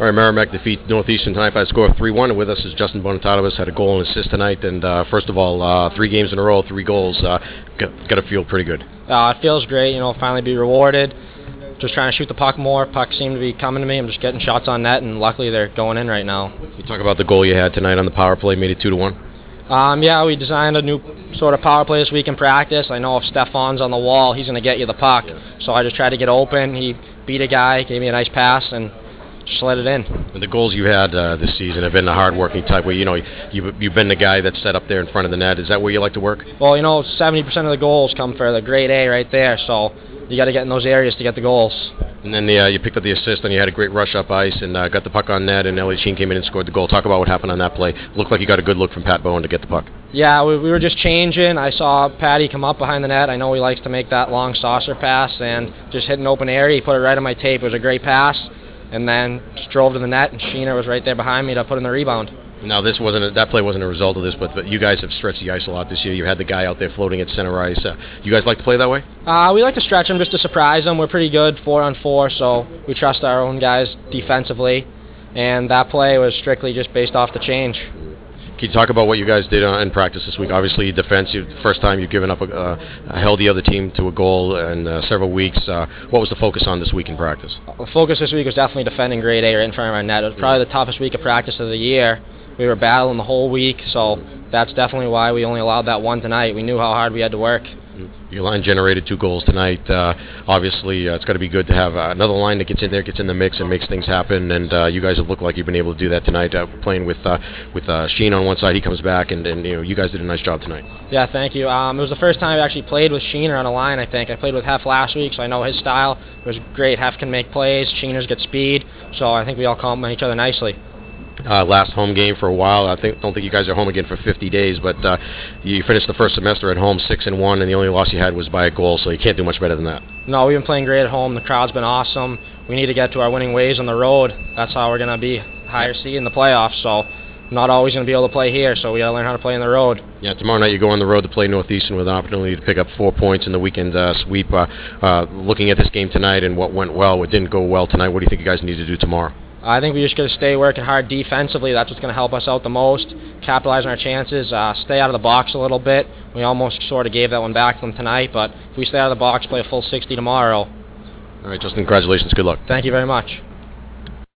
All right, Merrimack defeats Northeastern tonight by a score of 3-1. With us is Justin Bonatatovas, had a goal and assist tonight. And uh, first of all, uh, three games in a row, three goals. Uh, got, got to feel pretty good. Uh, it feels great, you know, finally be rewarded. Just trying to shoot the puck more. Pucks seem to be coming to me. I'm just getting shots on net, and luckily they're going in right now. You talk about the goal you had tonight on the power play, made it 2 to 1. Um, yeah, we designed a new sort of power play this week in practice. I know if Stefan's on the wall, he's going to get you the puck. So I just tried to get open. He beat a guy, gave me a nice pass, and just let it in. And the goals you had uh, this season have been the hard-working type where you know you you've been the guy that's set up there in front of the net. Is that where you like to work? Well, you know, 70% of the goals come for the grade A right there. So you got to get in those areas to get the goals. And then the, uh, you picked up the assist, and you had a great rush up ice, and uh, got the puck on net, and Elliot Sheen came in and scored the goal. Talk about what happened on that play. Looked like you got a good look from Pat Bowen to get the puck. Yeah, we, we were just changing. I saw Patty come up behind the net. I know he likes to make that long saucer pass, and just hit an open area. He put it right on my tape. It was a great pass, and then just drove to the net, and Sheena was right there behind me to put in the rebound. Now this wasn't a, that play wasn't a result of this, but, but you guys have stretched the ice a lot this year. You had the guy out there floating at center ice. Uh, you guys like to play that way? Uh, we like to stretch them just to surprise them. We're pretty good four on four, so we trust our own guys defensively. And that play was strictly just based off the change. Can you talk about what you guys did uh, in practice this week? Obviously, defense. You, first time you've given up a, uh, held the other team to a goal in uh, several weeks. Uh, what was the focus on this week in practice? The focus this week was definitely defending grade A right in front of our net. It was probably the toughest week of practice of the year. We were battling the whole week, so that's definitely why we only allowed that one tonight. We knew how hard we had to work. Your line generated two goals tonight. Uh, obviously, uh, it's got to be good to have uh, another line that gets in there, gets in the mix, and makes things happen. And uh, you guys have looked like you've been able to do that tonight. Uh, playing with uh, with Sheen on one side, he comes back, and, and you know you guys did a nice job tonight. Yeah, thank you. Um, it was the first time I actually played with Sheener on a line. I think I played with Hef last week, so I know his style. It was great. Hef can make plays. Sheener's speed, so I think we all complement each other nicely uh, last home game for a while. I think don't think you guys are home again for 50 days, but uh, you finished the first semester at home six and one, and the only loss you had was by a goal, so you can't do much better than that. No, we've been playing great at home. The crowd's been awesome. We need to get to our winning ways on the road. That's how we're gonna be higher seed in the playoffs. So. Not always going to be able to play here, so we got to learn how to play on the road. Yeah, tomorrow night you go on the road to play Northeastern with an opportunity to pick up four points in the weekend uh, sweep. Uh, uh, looking at this game tonight and what went well, what didn't go well tonight, what do you think you guys need to do tomorrow? I think we just got to stay working hard defensively. That's what's going to help us out the most. Capitalize on our chances. Uh, stay out of the box a little bit. We almost sort of gave that one back to them tonight, but if we stay out of the box, play a full 60 tomorrow. All right, Justin. Congratulations. Good luck. Thank you very much.